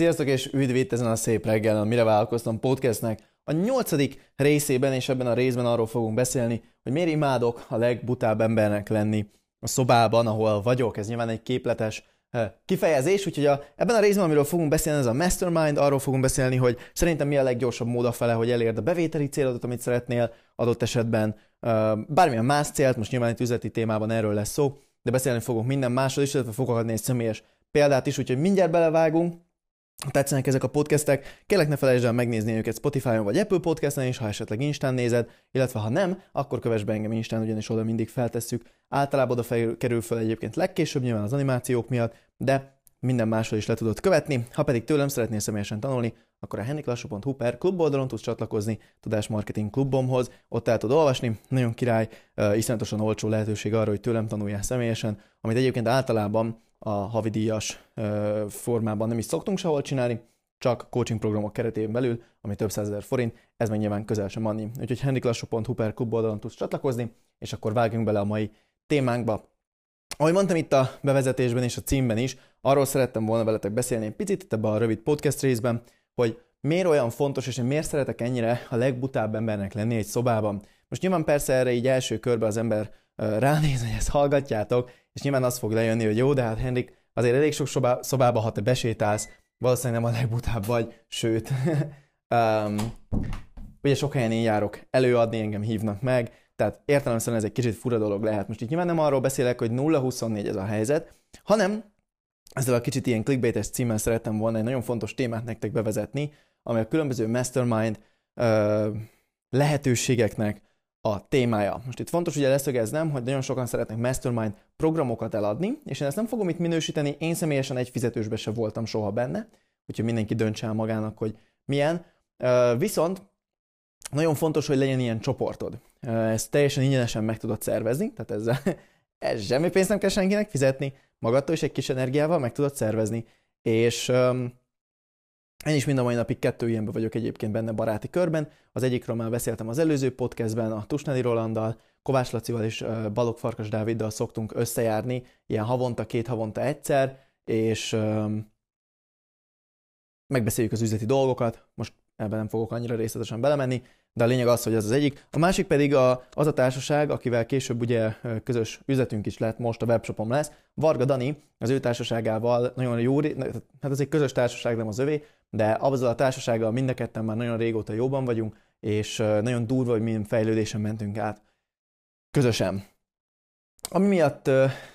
Sziasztok és üdv ezen a szép reggelen, mire vállalkoztam podcastnek. A nyolcadik részében és ebben a részben arról fogunk beszélni, hogy miért imádok a legbutább embernek lenni a szobában, ahol vagyok. Ez nyilván egy képletes eh, kifejezés, úgyhogy a, ebben a részben, amiről fogunk beszélni, ez a mastermind, arról fogunk beszélni, hogy szerintem mi a leggyorsabb mód a fele, hogy elérd a bevételi célodat, amit szeretnél adott esetben, eh, bármilyen más célt, most nyilván egy üzleti témában erről lesz szó, de beszélni fogunk minden másról is, illetve fogok adni egy személyes példát is, úgyhogy mindjárt belevágunk, tetszenek ezek a podcastek, kérlek ne felejtsd el megnézni őket Spotify-on vagy Apple Podcast-en is, ha esetleg Instán nézed, illetve ha nem, akkor kövess be engem Instán, ugyanis oda mindig feltesszük. Általában oda kerül fel egyébként legkésőbb, nyilván az animációk miatt, de minden másról is le tudod követni. Ha pedig tőlem szeretnél személyesen tanulni, akkor a henniklassú.hu per klub oldalon tudsz csatlakozni Tudásmarketing klubomhoz, ott el tudod olvasni, nagyon király, uh, iszonyatosan olcsó lehetőség arra, hogy tőlem tanuljál személyesen, amit egyébként általában a havidíjas formában nem is szoktunk sehol csinálni, csak coaching programok keretében belül, ami több százezer forint, ez meg nyilván közel sem annyi. Úgyhogy henriklassú.hu per klub oldalon tudsz csatlakozni, és akkor vágjunk bele a mai témánkba. Ahogy mondtam itt a bevezetésben és a címben is, arról szerettem volna veletek beszélni egy picit itt ebben a rövid podcast részben, hogy miért olyan fontos, és én miért szeretek ennyire a legbutább embernek lenni egy szobában. Most nyilván persze erre így első körben az ember ránéz, hogy ezt hallgatjátok, és nyilván az fog lejönni, hogy jó, de hát Henrik, azért elég sok szobá, szobába, ha te besétálsz, valószínűleg nem a legbutább vagy, sőt, um, ugye sok helyen én járok előadni, engem hívnak meg, tehát értelemszerűen ez egy kicsit fura dolog lehet. Most itt nyilván nem arról beszélek, hogy 0-24 ez a helyzet, hanem ezzel a kicsit ilyen clickbaites címmel szerettem volna egy nagyon fontos témát nektek bevezetni, ami a különböző mastermind uh, lehetőségeknek a témája. Most itt fontos ugye leszögeznem, hogy nagyon sokan szeretnek mastermind programokat eladni, és én ezt nem fogom itt minősíteni, én személyesen egy fizetősbe se voltam soha benne, úgyhogy mindenki döntse el magának, hogy milyen. Viszont nagyon fontos, hogy legyen ilyen csoportod. Ezt teljesen ingyenesen meg tudod szervezni, tehát ezzel ez semmi pénzt nem kell senkinek fizetni, magadtól is egy kis energiával meg tudod szervezni, és én is mind a mai napig kettő ilyenben vagyok egyébként benne baráti körben. Az egyikről már beszéltem az előző podcastben, a Tusnedi Rolanddal, Kovács Lacival és Balog Farkas Dáviddal szoktunk összejárni, ilyen havonta, két havonta egyszer, és um, megbeszéljük az üzleti dolgokat. Most ebben nem fogok annyira részletesen belemenni, de a lényeg az, hogy ez az egyik. A másik pedig a, az a társaság, akivel később ugye közös üzletünk is lett, most a webshopom lesz. Varga Dani, az ő társaságával nagyon jó, hát ez egy közös társaság, nem az övé, de azzal a társasággal mind a ketten már nagyon régóta jóban vagyunk, és nagyon durva, hogy milyen fejlődésen mentünk át közösen. Ami miatt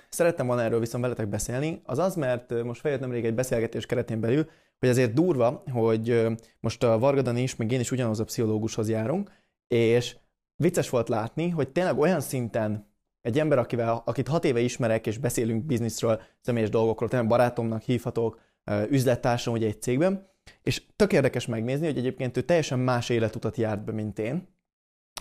szerettem volna erről viszont veletek beszélni, az az, mert most feljött nemrég egy beszélgetés keretén belül, hogy azért durva, hogy most a Vargadani is, meg én is ugyanaz a pszichológushoz járunk, és vicces volt látni, hogy tényleg olyan szinten egy ember, akivel, akit hat éve ismerek, és beszélünk bizniszről, személyes dolgokról, tényleg barátomnak hívhatok, üzlettársam ugye egy cégben, és tök érdekes megnézni, hogy egyébként ő teljesen más életutat járt be, mint én,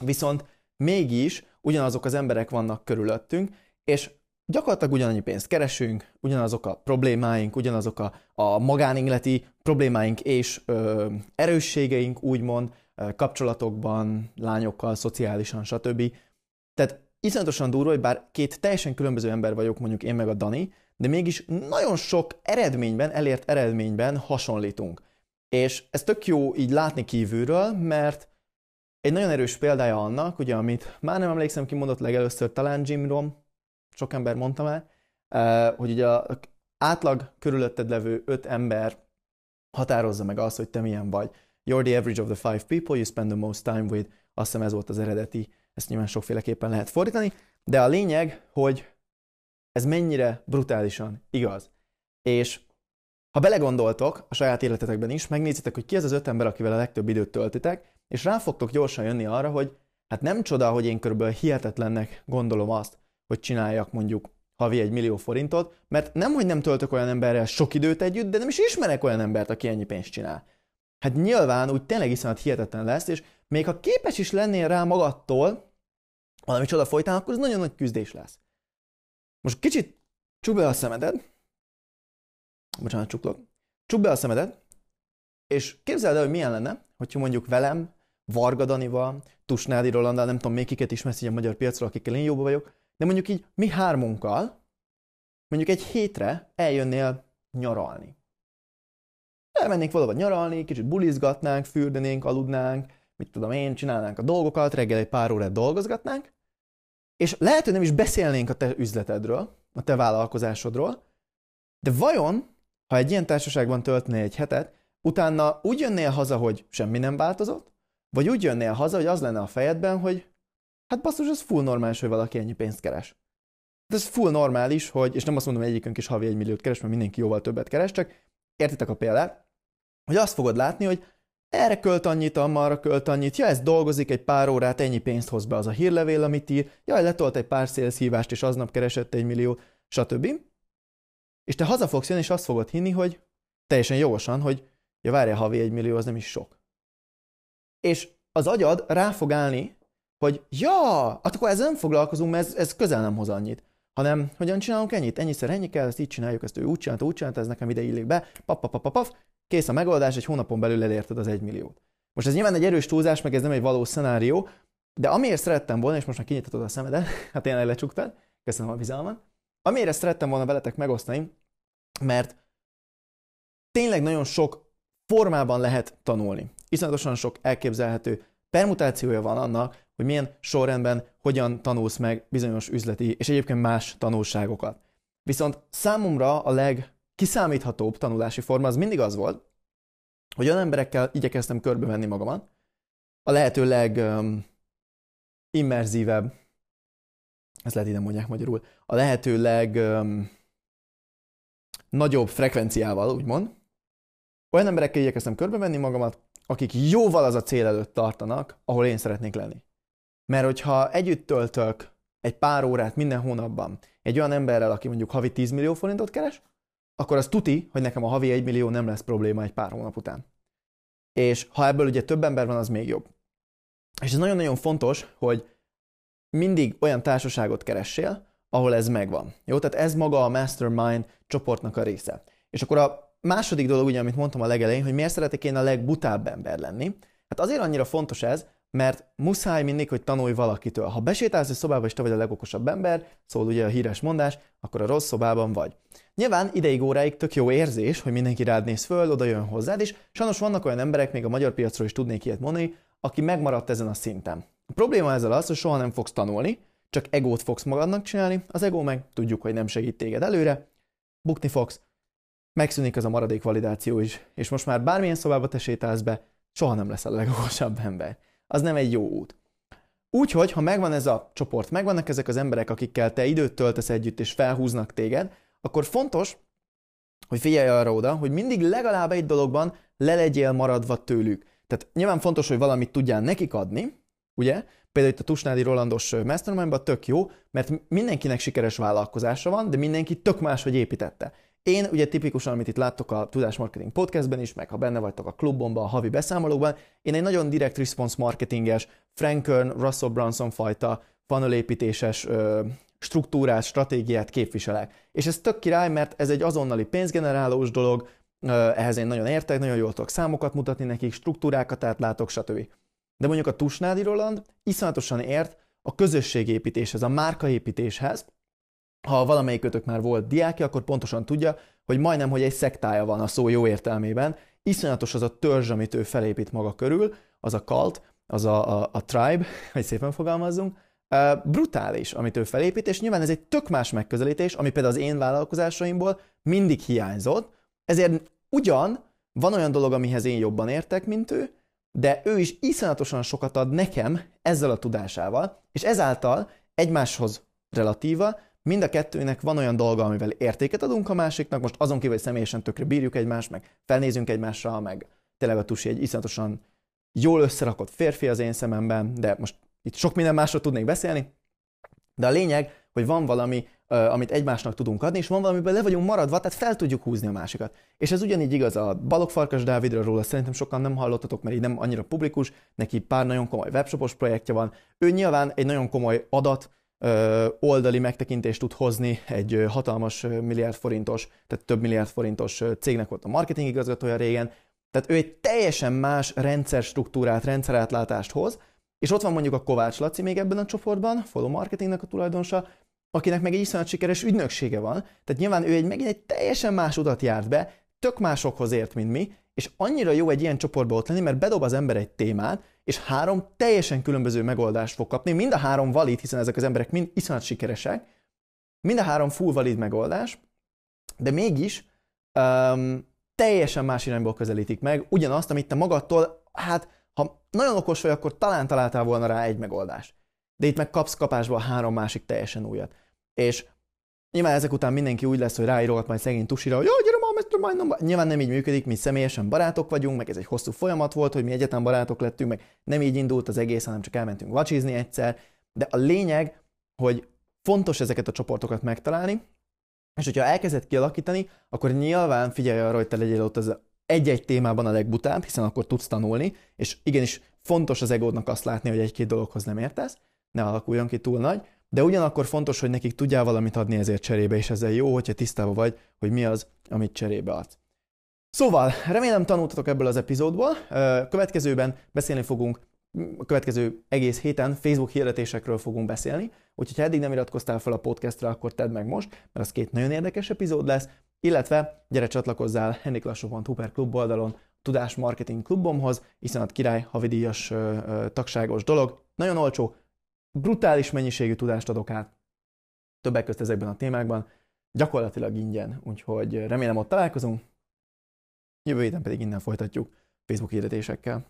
viszont mégis ugyanazok az emberek vannak körülöttünk, és gyakorlatilag ugyanannyi pénzt keresünk, ugyanazok a problémáink, ugyanazok a, a magánéleti problémáink és ö, erősségeink, úgymond, ö, kapcsolatokban, lányokkal, szociálisan, stb. Tehát iszonyatosan durva, hogy bár két teljesen különböző ember vagyok, mondjuk én meg a Dani, de mégis nagyon sok eredményben, elért eredményben hasonlítunk. És ez tök jó így látni kívülről, mert egy nagyon erős példája annak, ugye, amit már nem emlékszem, ki mondott legelőször, talán Jim Rom, sok ember mondta már, hogy ugye a átlag körülötted levő öt ember határozza meg azt, hogy te milyen vagy. You're the average of the five people you spend the most time with. Azt hiszem ez volt az eredeti, ezt nyilván sokféleképpen lehet fordítani, de a lényeg, hogy ez mennyire brutálisan igaz. És ha belegondoltok a saját életetekben is, megnézitek, hogy ki az az öt ember, akivel a legtöbb időt töltitek, és rá fogtok gyorsan jönni arra, hogy hát nem csoda, hogy én körülbelül hihetetlennek gondolom azt, hogy csináljak mondjuk havi egy millió forintot, mert nem, hogy nem töltök olyan emberrel sok időt együtt, de nem is ismerek olyan embert, aki ennyi pénzt csinál. Hát nyilván úgy tényleg iszonyat hihetetlen lesz, és még ha képes is lennél rá magadtól valami csoda folytán, akkor ez nagyon nagy küzdés lesz. Most kicsit csukd be a szemedet, bocsánat, csuklok, csukd be a szemedet, és képzeld el, hogy milyen lenne, hogyha mondjuk velem, Varga Danival, Tusnádi Rolandal, nem tudom még kiket ismersz így a magyar piacról, akikkel én jóba vagyok, de mondjuk így mi hármunkkal, mondjuk egy hétre eljönnél nyaralni. elmennénk valahova nyaralni, kicsit bulizgatnánk, fürdenénk, aludnánk, mit tudom én, csinálnánk a dolgokat, reggel egy pár órát dolgozgatnánk, és lehet, hogy nem is beszélnénk a te üzletedről, a te vállalkozásodról, de vajon, ha egy ilyen társaságban töltnél egy hetet, utána úgy jönnél haza, hogy semmi nem változott, vagy úgy jönnél haza, hogy az lenne a fejedben, hogy hát basszus, ez full normális, hogy valaki ennyi pénzt keres. De ez full normális, hogy, és nem azt mondom, hogy egyikünk is havi egy milliót keres, mert mindenki jóval többet keres, csak értitek a példát, hogy azt fogod látni, hogy erre költ annyit, amarra költ annyit, ja, ez dolgozik egy pár órát, ennyi pénzt hoz be az a hírlevél, amit ír, jaj, letolt egy pár szélszívást, és aznap keresett egy millió, stb. És te haza fogsz jönni, és azt fogod hinni, hogy teljesen jogosan, hogy ja, várja, havi egy millió, az nem is sok. És az agyad rá fog állni, hogy ja, akkor ezzel nem foglalkozunk, mert ez, ez közel nem hoz annyit. Hanem, hogyan csinálunk ennyit? Ennyiszer ennyi kell, ezt így csináljuk, ezt ő úgy csinálta, úgy csinálta, ez nekem ide illik be, pap, pap, pap, pap, kész a megoldás, egy hónapon belül elérted az egy milliót. Most ez nyilván egy erős túlzás, meg ez nem egy valós szenárió, de amiért szerettem volna, és most már kinyitatod a szemedet, hát tényleg lecsuktad, köszönöm a bizalmat, amiért ezt szerettem volna veletek megosztani, mert tényleg nagyon sok formában lehet tanulni. Iszonyatosan sok elképzelhető permutációja van annak, hogy milyen sorrendben hogyan tanulsz meg bizonyos üzleti és egyébként más tanulságokat. Viszont számomra a legkiszámíthatóbb tanulási forma az mindig az volt, hogy olyan emberekkel igyekeztem körbevenni magamat, a lehető leg um, ezt lehet ide mondják magyarul, a lehető leg um, nagyobb frekvenciával, úgymond, olyan emberekkel igyekeztem körbevenni magamat, akik jóval az a cél előtt tartanak, ahol én szeretnék lenni. Mert hogyha együtt töltök egy pár órát minden hónapban egy olyan emberrel, aki mondjuk havi 10 millió forintot keres, akkor az tuti, hogy nekem a havi 1 millió nem lesz probléma egy pár hónap után. És ha ebből ugye több ember van, az még jobb. És ez nagyon-nagyon fontos, hogy mindig olyan társaságot keressél, ahol ez megvan. Jó, tehát ez maga a mastermind csoportnak a része. És akkor a második dolog, ugye, amit mondtam a legelején, hogy miért szeretek én a legbutább ember lenni. Hát azért annyira fontos ez, mert muszáj mindig, hogy tanulj valakitől. Ha besétálsz egy szobába, és te vagy a legokosabb ember, szól ugye a híres mondás, akkor a rossz szobában vagy. Nyilván ideig óráig tök jó érzés, hogy mindenki rád néz föl, oda jön hozzád, és sajnos vannak olyan emberek, még a magyar piacról is tudnék ilyet mondani, aki megmaradt ezen a szinten. A probléma ezzel az, hogy soha nem fogsz tanulni, csak egót fogsz magadnak csinálni, az ego meg tudjuk, hogy nem segít téged előre, bukni fogsz, megszűnik ez a maradék validáció is, és most már bármilyen szobába te sétálsz be, soha nem leszel a legokosabb ember az nem egy jó út. Úgyhogy, ha megvan ez a csoport, megvannak ezek az emberek, akikkel te időt töltesz együtt, és felhúznak téged, akkor fontos, hogy figyelj arra oda, hogy mindig legalább egy dologban le legyél maradva tőlük. Tehát nyilván fontos, hogy valamit tudjál nekik adni, ugye? Például itt a Tusnádi Rolandos Mastermindban tök jó, mert mindenkinek sikeres vállalkozása van, de mindenki tök máshogy építette. Én ugye tipikusan, amit itt láttok a Tudás Marketing Podcastben is, meg ha benne vagytok a klubomban, a havi beszámolókban, én egy nagyon direct response marketinges, Frank Russell Brunson fajta funnelépítéses struktúrát, stratégiát képviselek. És ez tök király, mert ez egy azonnali pénzgenerálós dolog, ehhez én nagyon értek, nagyon jól tudok számokat mutatni nekik, struktúrákat átlátok, stb. De mondjuk a Tusnádi Roland iszonyatosan ért a közösségépítéshez, a márkaépítéshez, ha valamelyikötök már volt diákja, akkor pontosan tudja, hogy majdnem, hogy egy szektája van a szó jó értelmében. Iszonyatos az a törzs, amit ő felépít maga körül, az a cult, az a, a, a tribe, hogy szépen fogalmazzunk, uh, brutális, amit ő felépít, és nyilván ez egy tök más megközelítés, ami például az én vállalkozásaimból mindig hiányzott, ezért ugyan van olyan dolog, amihez én jobban értek, mint ő, de ő is iszonyatosan sokat ad nekem ezzel a tudásával, és ezáltal egymáshoz relatíva Mind a kettőnek van olyan dolga, amivel értéket adunk a másiknak, most azon kívül, hogy személyesen tökre bírjuk egymást, meg felnézünk egymásra, meg tényleg a Tusi egy iszonyatosan jól összerakott férfi az én szememben, de most itt sok minden másról tudnék beszélni, de a lényeg, hogy van valami, amit egymásnak tudunk adni, és van valami, amiben le vagyunk maradva, tehát fel tudjuk húzni a másikat. És ez ugyanígy igaz a Balogfarkas Dávidra róla, szerintem sokan nem hallottatok, mert így nem annyira publikus, neki pár nagyon komoly webshopos projektje van. Ő nyilván egy nagyon komoly adat, oldali megtekintést tud hozni egy hatalmas milliárd forintos, tehát több milliárd forintos cégnek volt a marketing igazgatója régen, tehát ő egy teljesen más rendszer struktúrát, rendszerátlátást hoz, és ott van mondjuk a Kovács Laci még ebben a csoportban, follow marketingnek a tulajdonosa, akinek meg egy iszonyat sikeres ügynöksége van, tehát nyilván ő egy megint egy teljesen más utat járt be, tök másokhoz ért, mint mi, és annyira jó egy ilyen csoportba ott lenni, mert bedob az ember egy témát, és három teljesen különböző megoldást fog kapni. Mind a három valid, hiszen ezek az emberek mind iszonyat sikeresek, mind a három full valid megoldás, de mégis um, teljesen más irányból közelítik meg ugyanazt, amit te magadtól, hát ha nagyon okos vagy, akkor talán találtál volna rá egy megoldást. De itt meg kapsz kapásból három másik teljesen újat. És nyilván ezek után mindenki úgy lesz, hogy ráírogat majd szegény tusira, hogy gyere mastermind Nyilván nem így működik, mi személyesen barátok vagyunk, meg ez egy hosszú folyamat volt, hogy mi egyetem barátok lettünk, meg nem így indult az egész, hanem csak elmentünk vacsizni egyszer. De a lényeg, hogy fontos ezeket a csoportokat megtalálni, és hogyha elkezded kialakítani, akkor nyilván figyelj arra, hogy te legyél ott az egy-egy témában a legbutább, hiszen akkor tudsz tanulni, és igenis fontos az egódnak azt látni, hogy egy-két dologhoz nem értesz, ne alakuljon ki túl nagy, de ugyanakkor fontos, hogy nekik tudjál valamit adni ezért cserébe, és ezzel jó, hogyha tisztában vagy, hogy mi az, amit cserébe adsz. Szóval, remélem tanultatok ebből az epizódból. Következőben beszélni fogunk a következő egész héten Facebook hirdetésekről fogunk beszélni, úgyhogy ha eddig nem iratkoztál fel a podcastra, akkor tedd meg most, mert az két nagyon érdekes epizód lesz, illetve gyere csatlakozzál henniklassó.hu per klub oldalon Tudás Marketing Klubomhoz, hiszen a király havidíjas tagságos dolog, nagyon olcsó, brutális mennyiségű tudást adok át, többek között ezekben a témákban, gyakorlatilag ingyen, úgyhogy remélem ott találkozunk, jövő héten pedig innen folytatjuk Facebook hirdetésekkel.